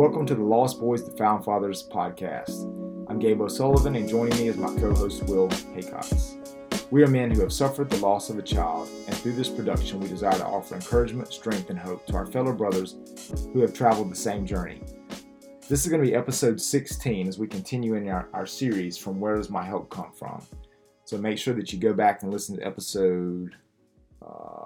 Welcome to the Lost Boys to Found Fathers podcast. I'm Gabe O'Sullivan, and joining me is my co host, Will Haycox. We are men who have suffered the loss of a child, and through this production, we desire to offer encouragement, strength, and hope to our fellow brothers who have traveled the same journey. This is going to be episode 16 as we continue in our, our series, From Where Does My Help Come From? So make sure that you go back and listen to episode uh,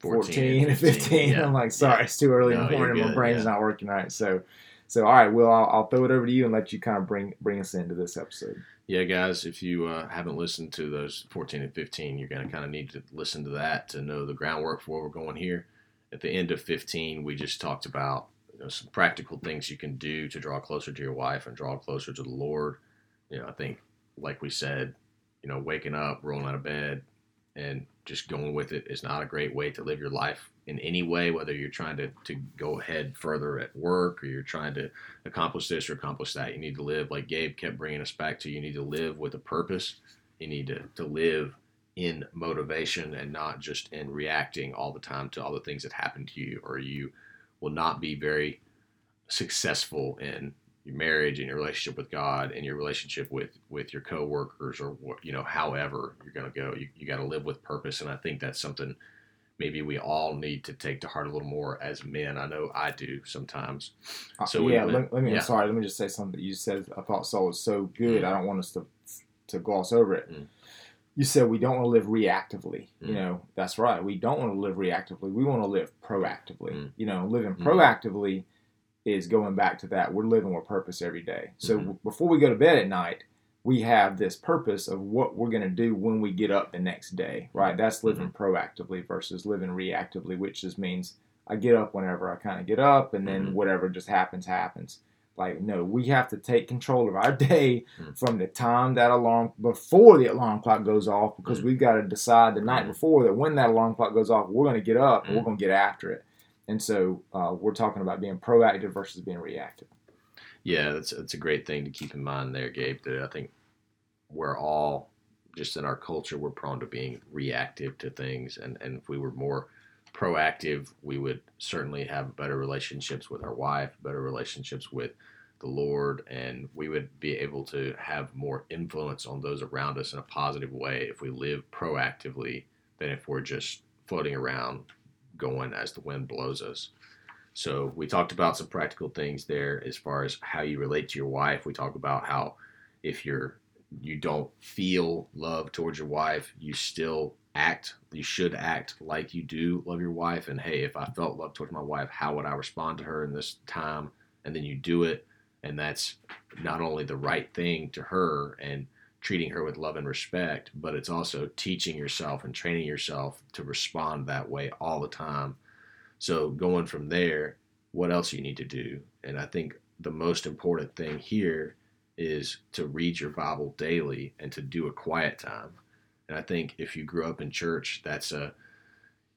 14, 15. 15. Yeah. I'm like, sorry, yeah. it's too early no, in the morning. My brain's yeah. not working right. So, so all right, Will, I'll, I'll, throw it over to you and let you kind of bring bring us into this episode. Yeah, guys, if you uh, haven't listened to those 14 and 15, you're going to kind of need to listen to that to know the groundwork for where we're going here. At the end of 15, we just talked about you know, some practical things you can do to draw closer to your wife and draw closer to the Lord. You know, I think, like we said, you know, waking up, rolling out of bed, and just going with it is not a great way to live your life in any way, whether you're trying to, to go ahead further at work or you're trying to accomplish this or accomplish that. You need to live, like Gabe kept bringing us back to, you need to live with a purpose. You need to, to live in motivation and not just in reacting all the time to all the things that happen to you, or you will not be very successful in your marriage and your relationship with God and your relationship with with your coworkers or you know however you're going to go you, you got to live with purpose and I think that's something maybe we all need to take to heart a little more as men I know I do sometimes uh, so uh, yeah we, let, let, me yeah. sorry let me just say something that you said I thought Saul was so good mm I don't want us to to gloss over it mm you said we don't want to live reactively. Mm. You know, that's right. We don't want to live reactively. We want to live proactively. Mm. You know, living mm. proactively is going back to that. We're living with purpose every day. So mm-hmm. before we go to bed at night, we have this purpose of what we're going to do when we get up the next day, right? That's living mm-hmm. proactively versus living reactively, which just means I get up whenever I kind of get up and then mm-hmm. whatever just happens, happens. Like, no, we have to take control of our day mm-hmm. from the time that alarm, before the alarm clock goes off, because mm-hmm. we've got to decide the night mm-hmm. before that when that alarm clock goes off, we're going to get up and we're going to get after it. And so uh, we're talking about being proactive versus being reactive. Yeah, that's that's a great thing to keep in mind there, Gabe. That I think we're all just in our culture we're prone to being reactive to things, and and if we were more proactive, we would certainly have better relationships with our wife, better relationships with the Lord, and we would be able to have more influence on those around us in a positive way if we live proactively than if we're just floating around going as the wind blows us. So we talked about some practical things there as far as how you relate to your wife. We talk about how if you're you don't feel love towards your wife, you still act you should act like you do love your wife and hey if i felt love towards my wife how would i respond to her in this time and then you do it and that's not only the right thing to her and treating her with love and respect, but it's also teaching yourself and training yourself to respond that way all the time. So going from there, what else you need to do? And I think the most important thing here is to read your Bible daily and to do a quiet time. And I think if you grew up in church, that's a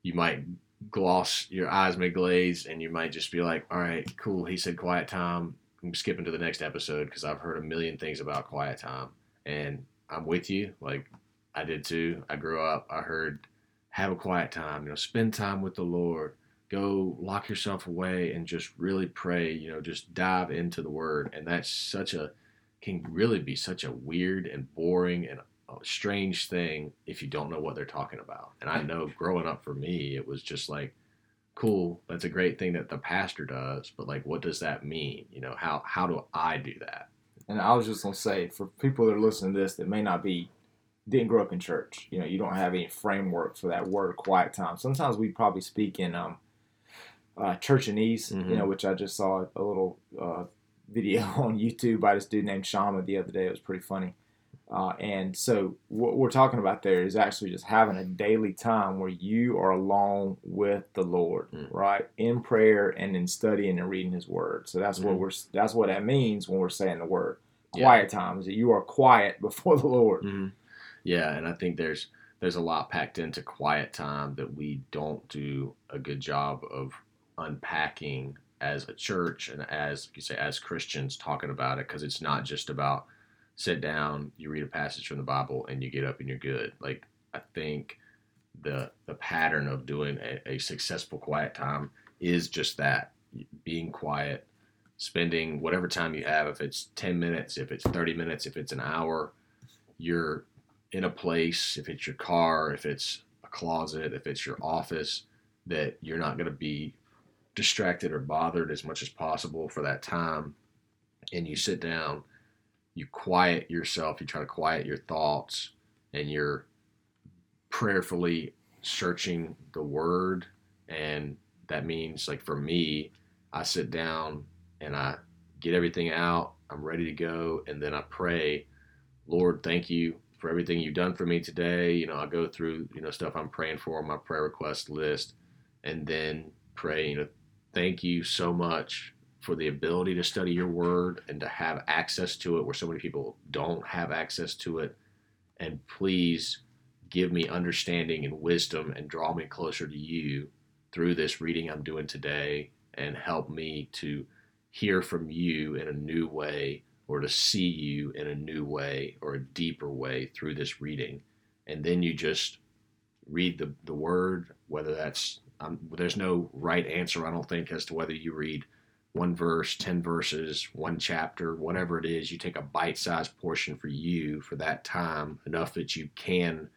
you might gloss your eyes may glaze and you might just be like, all right, cool. He said quiet time. I'm skipping to the next episode because I've heard a million things about quiet time and I'm with you. Like I did too. I grew up. I heard have a quiet time. You know, spend time with the Lord. Go lock yourself away and just really pray. You know, just dive into the Word. And that's such a can really be such a weird and boring and uh, strange thing if you don't know what they're talking about. And I know growing up for me, it was just like, cool, that's a great thing that the pastor does, but like, what does that mean? You know, how how do I do that? And I was just gonna say, for people that are listening to this that may not be didn't grow up in church, you know, you don't have any framework for that word quiet time. Sometimes we probably speak in um, uh, churchanese, mm-hmm. you know, which I just saw a little uh, video on YouTube by this dude named Shama the other day. It was pretty funny. Uh, and so what we're talking about there is actually just having a daily time where you are alone with the Lord, mm. right, in prayer and in studying and reading His Word. So that's mm-hmm. what we're that's what that means when we're saying the word quiet yeah. times that you are quiet before the Lord. Mm-hmm. Yeah, and I think there's there's a lot packed into quiet time that we don't do a good job of unpacking as a church and as you say as Christians talking about it because it's not just about sit down, you read a passage from the Bible, and you get up and you're good. Like I think the the pattern of doing a, a successful quiet time is just that being quiet, spending whatever time you have, if it's 10 minutes, if it's 30 minutes, if it's an hour, you're in a place, if it's your car, if it's a closet, if it's your office, that you're not going to be distracted or bothered as much as possible for that time. And you sit down, you quiet yourself, you try to quiet your thoughts, and you're prayerfully searching the word. And that means, like for me, I sit down and I get everything out. I'm ready to go. And then I pray, Lord, thank you for everything you've done for me today. You know, I go through, you know, stuff I'm praying for on my prayer request list and then pray, you know, thank you so much for the ability to study your word and to have access to it where so many people don't have access to it. And please give me understanding and wisdom and draw me closer to you through this reading I'm doing today and help me to hear from you in a new way or to see you in a new way or a deeper way through this reading. And then you just read the, the word, whether that's, um, there's no right answer, I don't think, as to whether you read one verse, 10 verses, one chapter, whatever it is. You take a bite sized portion for you for that time, enough that you can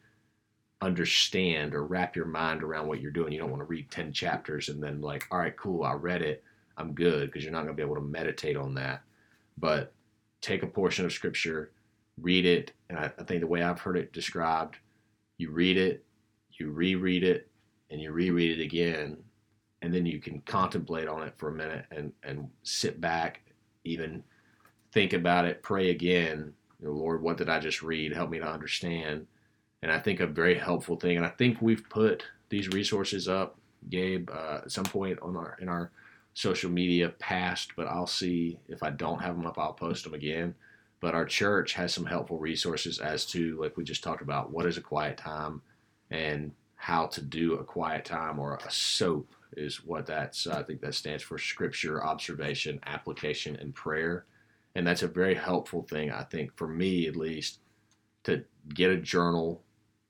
understand or wrap your mind around what you're doing. You don't want to read 10 chapters and then, like, all right, cool, I read it I'm good because you're not going to be able to meditate on that. But take a portion of scripture, read it, and I, I think the way I've heard it described, you read it, you reread it, and you reread it again, and then you can contemplate on it for a minute and and sit back, even think about it, pray again. You know, Lord, what did I just read? Help me to understand. And I think a very helpful thing, and I think we've put these resources up, Gabe, uh, at some point on our in our social media past, but I'll see if I don't have them up, I'll post them again. But our church has some helpful resources as to, like we just talked about, what is a quiet time and how to do a quiet time or a SOAP is what that's, uh, I think that stands for scripture, observation, application, and prayer. And that's a very helpful thing, I think, for me at least, to get a journal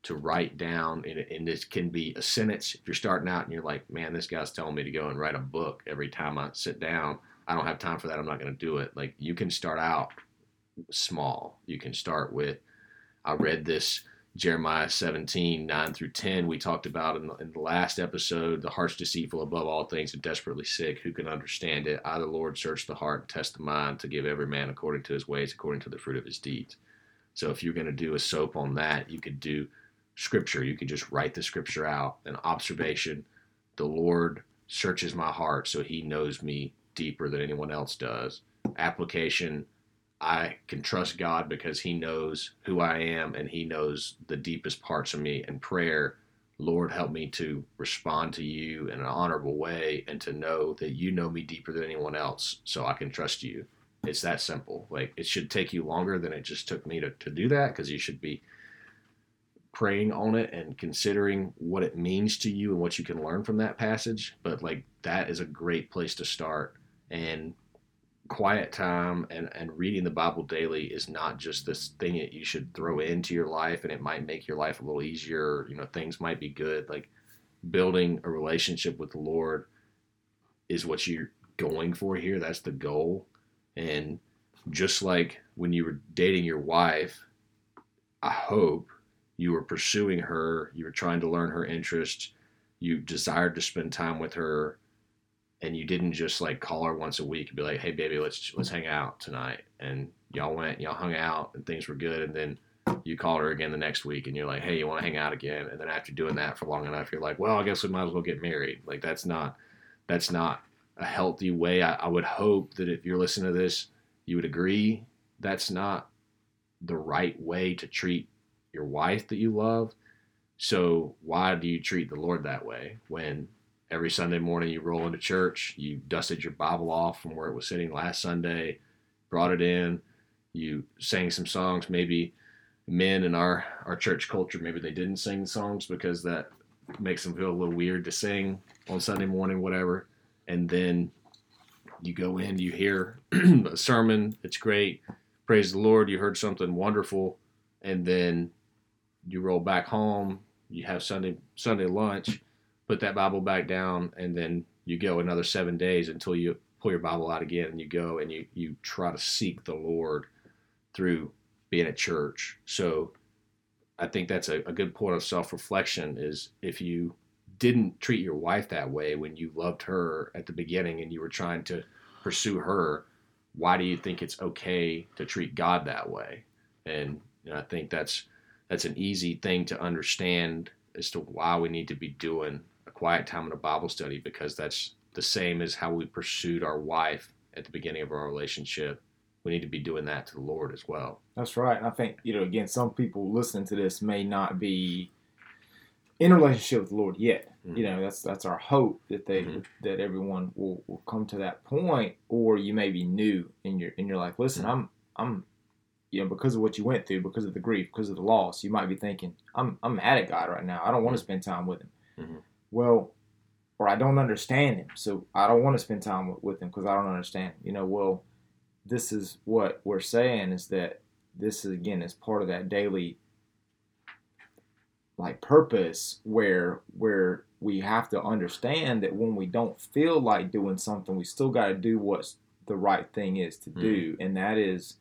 to write down, and, and this can be a sentence. If you're starting out and you're like, man, this guy's telling me to go and write a book every time I sit down, I don't have time for that. I'm not going to do it. Like, you can start out small. You can start with, I read this Jeremiah 17, 9 through 10. We talked about in the, in the last episode, the heart's deceitful above all things and desperately sick. Who can understand it? I, the Lord, search the heart test the mind to give every man according to his ways, according to the fruit of his deeds. So if you're going to do a soap on that, you could do scripture. You could just write the scripture out. An observation the Lord searches my heart so he knows me deeper than anyone else does. Application I can trust God because he knows who I am and he knows the deepest parts of me. And prayer, Lord, help me to respond to you in an honorable way and to know that you know me deeper than anyone else so I can trust you. It's that simple. Like it should take you longer than it just took me to, to do that because you should be praying on it and considering what it means to you and what you can learn from that passage. But like that is a great place to start. And quiet time and, and reading the Bible daily is not just this thing that you should throw into your life and it might make your life a little easier. You know, things might be good. Like building a relationship with the Lord is what you're going for here. That's the goal. And just like when you were dating your wife, I hope you were pursuing her, you were trying to learn her interests, you desired to spend time with her, and you didn't just like call her once a week and be like, "Hey, baby, let's let's hang out tonight." And y'all went, y'all hung out, and things were good. And then you called her again the next week, and you're like, "Hey, you want to hang out again?" And then after doing that for long enough, you're like, "Well, I guess we might as well get married." Like that's not that's not a healthy way. I, I would hope that if you're listening to this, you would agree that's not the right way to treat your wife that you love. So why do you treat the Lord that way when every Sunday morning you roll into church, you dusted your Bible off from where it was sitting last Sunday, brought it in, you sang some songs, maybe men in our our church culture maybe they didn't sing songs because that makes them feel a little weird to sing on Sunday morning whatever. And then you go in you hear a sermon it's great praise the lord you heard something wonderful and then you roll back home, you have Sunday Sunday lunch, put that Bible back down, and then you go another seven days until you pull your Bible out again and you go and you you try to seek the Lord through being at church. So I think that's a, a good point of self reflection is if you didn't treat your wife that way when you loved her at the beginning and you were trying to pursue her, why do you think it's okay to treat God that way? And I think that's that's an easy thing to understand as to why we need to be doing quiet time in a Bible study because that's the same as how we pursued our wife at the beginning of our relationship. We need to be doing that to the Lord as well. That's right. And I think, you know, again, some people listening to this may not be in a relationship with the Lord yet. Mm-hmm. You know, that's that's our hope that they mm-hmm. that everyone will, will come to that point. Or you may be new and you're and you're like, listen, mm-hmm. I'm I'm you know, because of what you went through, because of the grief, because of the loss, you might be thinking, I'm I'm mad at God right now. I don't want to mm-hmm. spend time with him. Mm-hmm. Well, or I don't understand him. So I don't want to spend time with, with him because I don't understand. You know, well, this is what we're saying is that this is again is part of that daily like purpose where where we have to understand that when we don't feel like doing something, we still got to do what's the right thing is to do, mm-hmm. and that is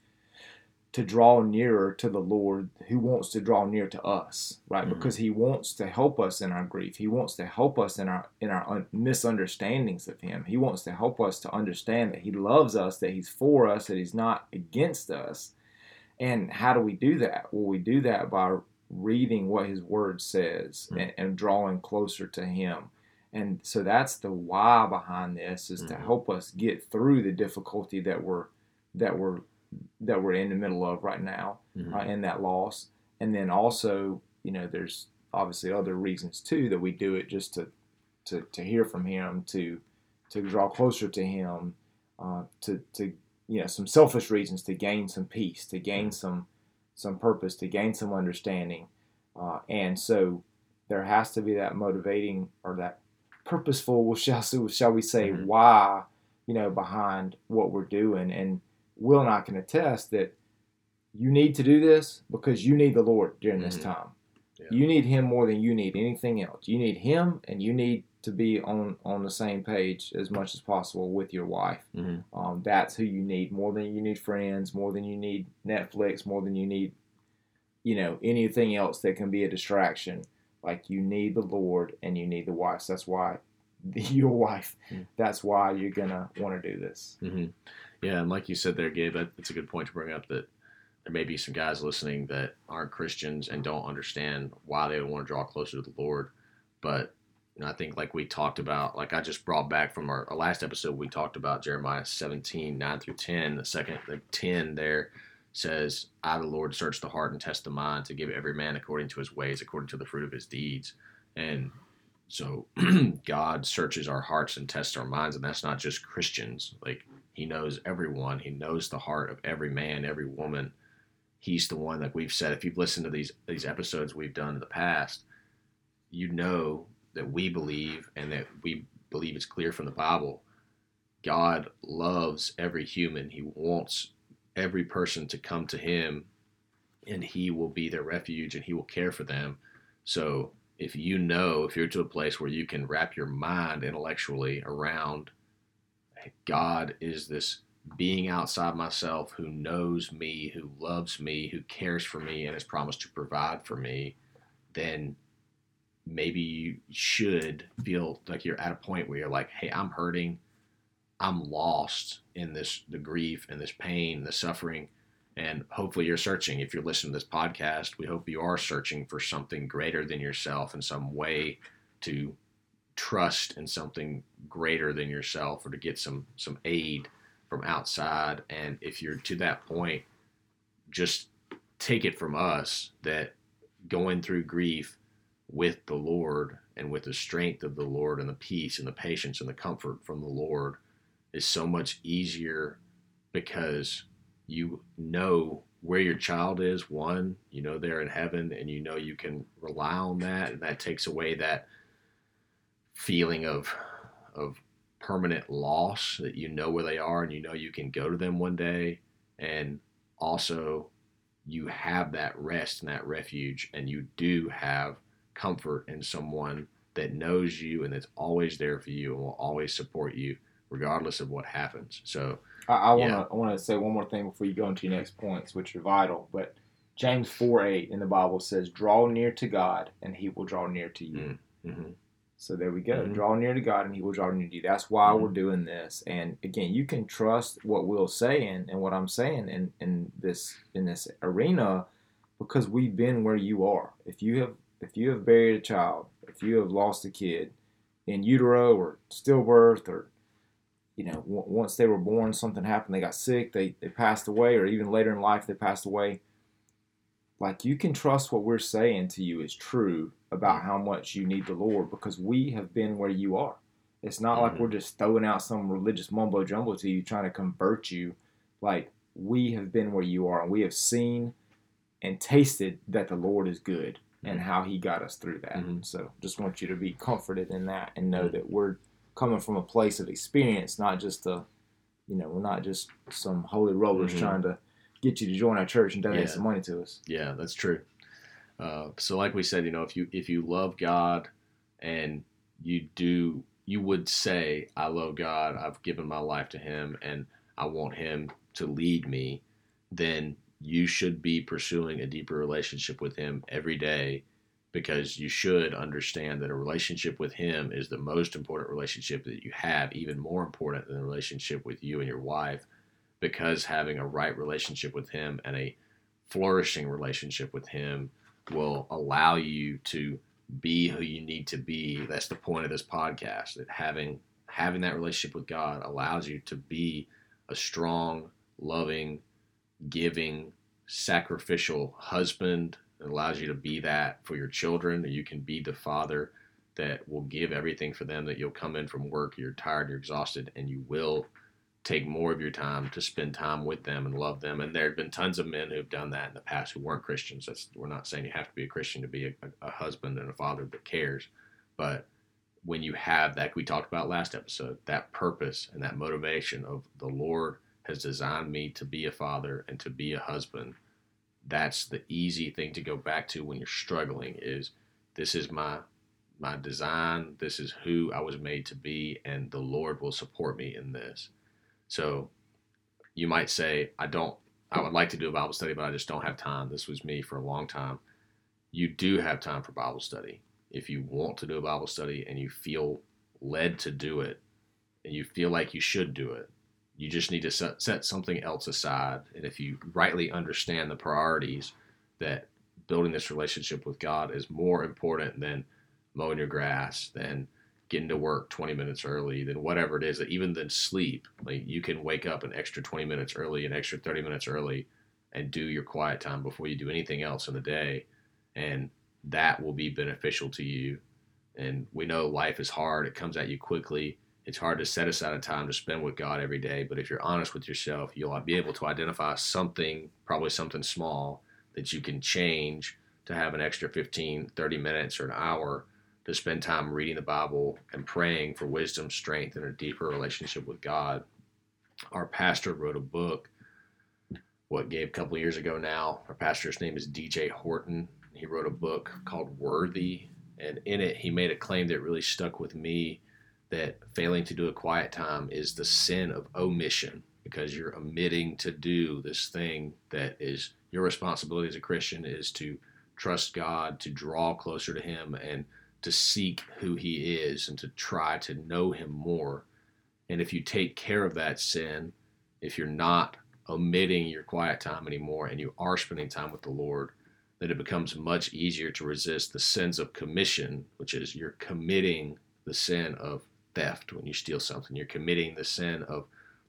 to draw nearer to the Lord who wants to draw near to us, right? Mm-hmm. Because he wants to help us in our grief. He wants to help us in our in our un- misunderstandings of him. He wants to help us to understand that he loves us, that he's for us, that he's not against us. And how do we do that? Well, we do that by reading what his word says mm-hmm. and, and, drawing closer to him. And so that's the why behind this is mm-hmm. to help us get through the difficulty that we're that we're that we're in the middle of right now mm-hmm. uh, in that loss. And then also, you know, there's obviously other reasons too that we do it just to to, to hear from him, to to draw closer to him, uh, to to you know some selfish reasons to gain some peace, to gain mm-hmm. some some purpose, to gain some understanding, uh, and so there has to be that motivating or that purposeful, shall shall we say, mm-hmm. why you know behind what we're doing and Will and I can attest that you need to do this because you need the Lord during this mm-hmm. time. Yeah. You need Him more than you need anything else. You need Him, and you need to be on on the same page as much as possible with your wife. Mm-hmm. Um, that's who you need more than you need friends, more than you need Netflix, more than you need, you know, anything else that can be a distraction. Like you need the Lord and you need the wife. So that's why your wife. Mm-hmm. That's why you're gonna want to do this. Yeah, and like you said there, Gabe, it's a good point to bring up that there may be some guys listening that aren't Christians and don't understand why they would want to draw closer to the Lord. But you know, I think like we talked about, like I just brought back from our, our, last episode, we talked about Jeremiah 17, 9 through 10. The second, the 10 there says, I, the Lord, search the heart and test the mind to give every man according to his ways, according to the fruit of his deeds. And so God searches our hearts and tests our minds. And that's not just Christians. Like he knows everyone. He knows the heart of every man, every woman. He's the one that we've said. If you've listened to these these episodes we've done in the past, you know that we believe and that we believe it's clear from the Bible. God loves every human. He wants every person to come to Him, and He will be their refuge and He will care for them. So if you know, if you're to a place where you can wrap your mind intellectually around God is this being outside myself who knows me, who loves me, who cares for me, and has promised to provide for me, then maybe you should feel like you're at a point where you're like, hey, I'm hurting. I'm lost in this, the grief and this pain, the suffering. And hopefully you're searching. If you're listening to this podcast, we hope you are searching for something greater than yourself in some way to trust in something greater than yourself or to get some some aid from outside. And if you're to that point just take it from us that going through grief with the Lord and with the strength of the Lord and the peace and the patience and the comfort from the Lord is so much easier because you know where your child is one you know they're in heaven and you know you can rely on that. And that takes away that feeling of of permanent loss that you know where they are and you know you can go to them one day and also you have that rest and that refuge and you do have comfort in someone that knows you and that's always there for you and will always support you regardless of what happens. So I, I want to. I want to say one more thing before you go into your next points, which are vital. But James four eight in the Bible says, "Draw near to God, and He will draw near to you." Mm, mm-hmm. So there we go. Mm-hmm. Draw near to God, and He will draw near to you. That's why mm-hmm. we're doing this. And again, you can trust what we're saying and what I'm saying in in this in this arena because we've been where you are. If you have if you have buried a child, if you have lost a kid in utero or stillbirth or you know w- once they were born something happened they got sick they, they passed away or even later in life they passed away like you can trust what we're saying to you is true about how much you need the lord because we have been where you are it's not mm-hmm. like we're just throwing out some religious mumbo jumbo to you trying to convert you like we have been where you are and we have seen and tasted that the Lord is good and mm-hmm. how he got us through that. Mm-hmm. So just want you to be comforted in that and know mm-hmm. that we're coming from a place of experience, not just a, you know, we're not just some holy rollers mm-hmm. trying to get you to join our church and donate yeah. some money to us. Yeah, that's true. Uh, so like we said, you know, if you if you love God and you do you would say, I love God, I've given my life to him and I want him to lead me, then you should be pursuing a deeper relationship with him every day because you should understand that a relationship with him is the most important relationship that you have, even more important than the relationship with you and your wife, because having a right relationship with him and a flourishing relationship with him will allow you to be who you need to be. That's the point of this podcast. That having having that relationship with God allows you to be a strong, loving, giving, sacrificial husband. It allows you to be that for your children. That You can be the father that will give everything for them, that you'll come in from work, you're tired, you're exhausted, and you will take more of your time to spend time with them and love them. And there have been tons of men who've done that in the past who weren't Christians. That's, we're not saying you have to be a Christian to be a, a husband and a father that cares. But when you have that, we talked about last episode, that purpose and that motivation of the Lord has designed me to be a father and to be a husband that's the easy thing to go back to when you're struggling is this is my my design this is who i was made to be and the lord will support me in this so you might say i don't i would like to do a bible study but i just don't have time. This was me for a long time. You do have time for bible study. If you want to do a bible study and you feel led to do it and you feel like you should do it you just need to set, set something else aside. And if you rightly understand the priorities, that building this relationship with God is more important than mowing your grass, than getting to work 20 minutes early, than whatever it is, even than sleep. Like you can wake up an extra 20 minutes early, an extra 30 minutes early, and do your quiet time before you do anything else in the day. And that will be beneficial to you. And we know life is hard, it comes at you quickly it's hard to set aside a time to spend with God every day, but if you're honest with yourself, you'll be able to identify something, probably something small, that you can change to have an extra 15, 30 minutes or an hour to spend time reading the Bible and praying for wisdom, strength, and a deeper relationship with God. Our pastor wrote a book, what gave a couple years ago now. Our pastor's name is DJ Horton. He wrote a book called Worthy, and in it, he made a claim that really stuck with me that failing to do a quiet time is the sin of omission because you're omitting to do this thing that is your responsibility as a Christian is to trust God, to draw closer to Him, and to seek who He is and to try to know Him more. And if you take care of that sin, if you're not omitting your quiet time anymore and you are spending time with the Lord, then it becomes much easier to resist the sins of commission, which is you're committing the sin of theft when you steal something. You're committing the sin of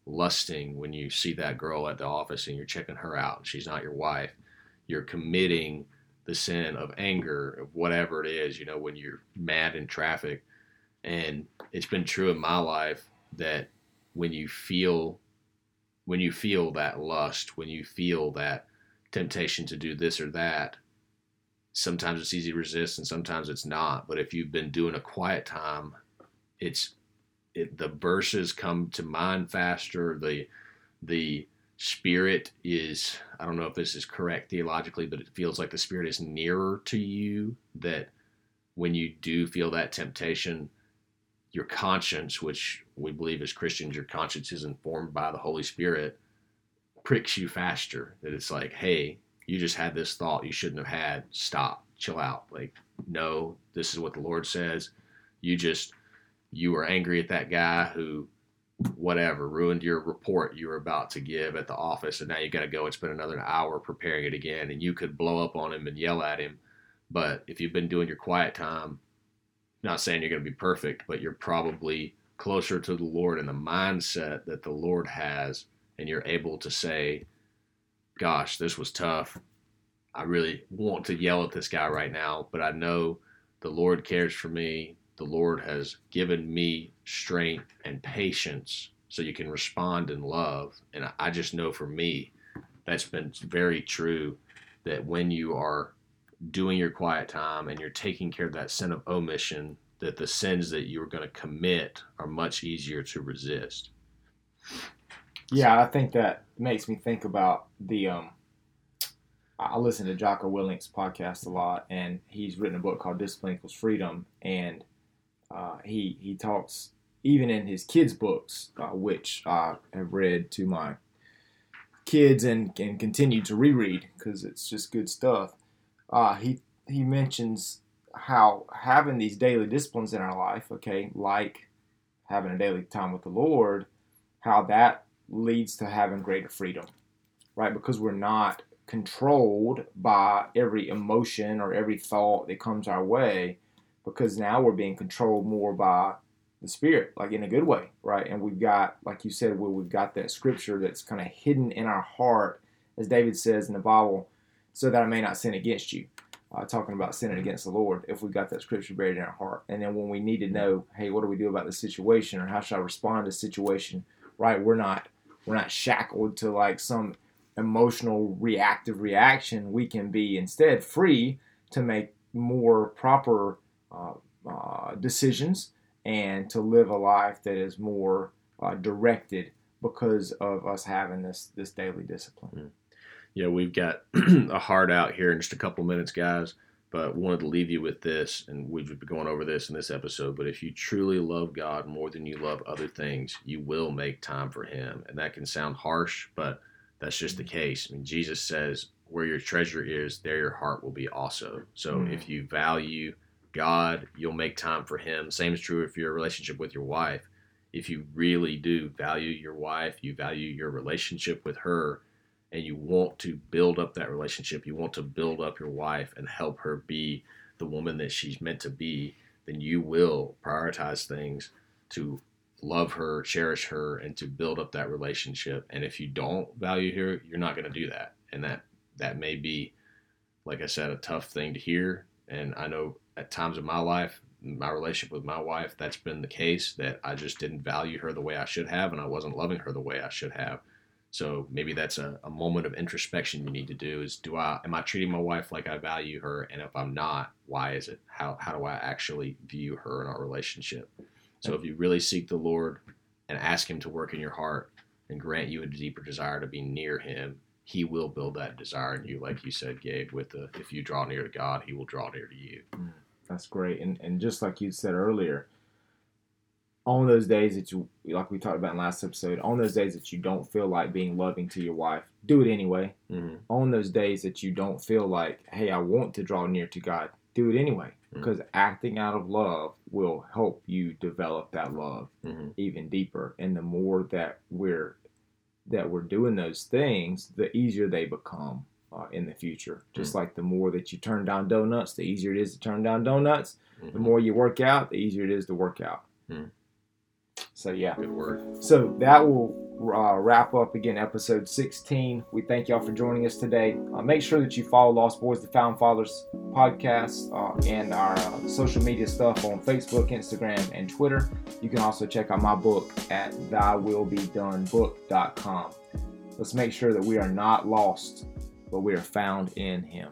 lusting when you see that girl at the office and you're checking her out and she's not your wife. You're committing the sin of anger, of whatever it is, you know, when you're mad in traffic. And it's been true in my life that when you feel when you feel that lust, when you feel that temptation to do this or that, sometimes it's easy to resist and sometimes it's not. But if you've been doing a quiet time it's it, the verses come to mind faster. The the spirit is I don't know if this is correct theologically, but it feels like the spirit is nearer to you. That when you do feel that temptation, your conscience, which we believe as Christians, your conscience is informed by the Holy Spirit, pricks you faster. That it's like, hey, you just had this thought you shouldn't have had. Stop, chill out. Like, no, this is what the Lord says. You just, you were angry at that guy who, whatever, ruined your report you were about to give at the office, and now you got to go and spend another hour preparing it again. And you could blow up on him and yell at him. But if you've been doing your quiet time, not saying you're going to be perfect, but you're probably closer to the Lord and the mindset that the Lord has, and you're able to say, Gosh, this was tough. I really want to yell at this guy right now, but I know the Lord cares for me. The Lord has given me strength and patience so you can respond in love. And I just know for me, that's been very true that when you are doing your quiet time and you're taking care of that sin of omission, that the sins that you're going to commit are much easier to resist. Yeah, I think that makes me think about the. Um, I listen to Jocko Willink's podcast a lot, and he's written a book called Discipline Equals Freedom, and uh, he he talks even in his kids' books, uh, which I have read to my kids and and continue to reread because it's just good stuff uh, he he mentions how having these daily disciplines in our life, okay, like having a daily time with the Lord, how that leads to having greater freedom, right? Because we're not controlled by every emotion or every thought that comes our way, because now we're being controlled more by the Spirit, like in a good way, right? And we've got, like you said, where we've got that scripture that's kind of hidden in our heart, as David says in the Bible so that I may not sin against you. Uh, talking about sinning against the Lord, if we've got that scripture buried in our heart. And then when we need to know, hey, what do we do about the situation, or how should I respond to the situation? Right, we're not we're not shackled to like some emotional reactive reaction. We can be instead free to make more proper decisions and to live a life that is more uh, directed because of us having this this daily discipline. Mm you we've got a hard out here in just a couple minutes, guys. But wanted to leave you with this, and we've been going over this in this episode. But if you truly love God more than you love other things, you will make time for Him. And that can sound harsh, but that's just the case. I mean, Jesus says, "Where your treasure is, there your heart will be also." So mm. if you value God, you'll make time for Him. Same is true if you're a relationship with your wife. If you really do value your wife, you value your relationship with her and you want to build up that relationship, you want to build up your wife and help her be the woman that she's meant to be, then you will prioritize things to love her, cherish her, and to build up that relationship. And if you don't value her, you're not going to do that. And that that may be, like I said, a tough thing to hear. And I know at times in my life, my relationship with my wife, that's been the case that I just didn't value her the way I should have, and I wasn't loving her the way I should have. So maybe that's a, a moment of introspection you need to do is do I am I treating my wife like I value her and if I'm not, why is it? How how do I actually view her in our relationship? So if you really seek the Lord and ask him to work in your heart and grant you a deeper desire to be near him, he will build that desire in you, like you said, Gabe, with the if you draw near to God, he will draw near to you. Mm, that's great. And and just like you said earlier, on those days that you, like we talked about in last episode, on those days that you don't feel like being loving to your wife, do it anyway. Mm-hmm. On those days that you don't feel like, hey, I want to draw near to God, do it anyway. Mm-hmm. Because acting out of love will help you develop that love mm-hmm. even deeper. And the more that we're that we're doing those things, the easier they become uh, in the future. Just mm. like the more that you turn down donuts, the easier it is to turn down donuts. The mm-hmm. more you work out, the easier it is to work out. Mm. So yeah, good word. So that will uh, wrap up again episode 16. We thank y'all for joining us today. Uh, make sure that you follow Lost Boys, the Found Fathers podcast, uh, and our uh, social media stuff on Facebook, Instagram, and Twitter. You can also check out my book at thywillbedonebook.com. Let's make sure that we are not lost, but we are found in Him.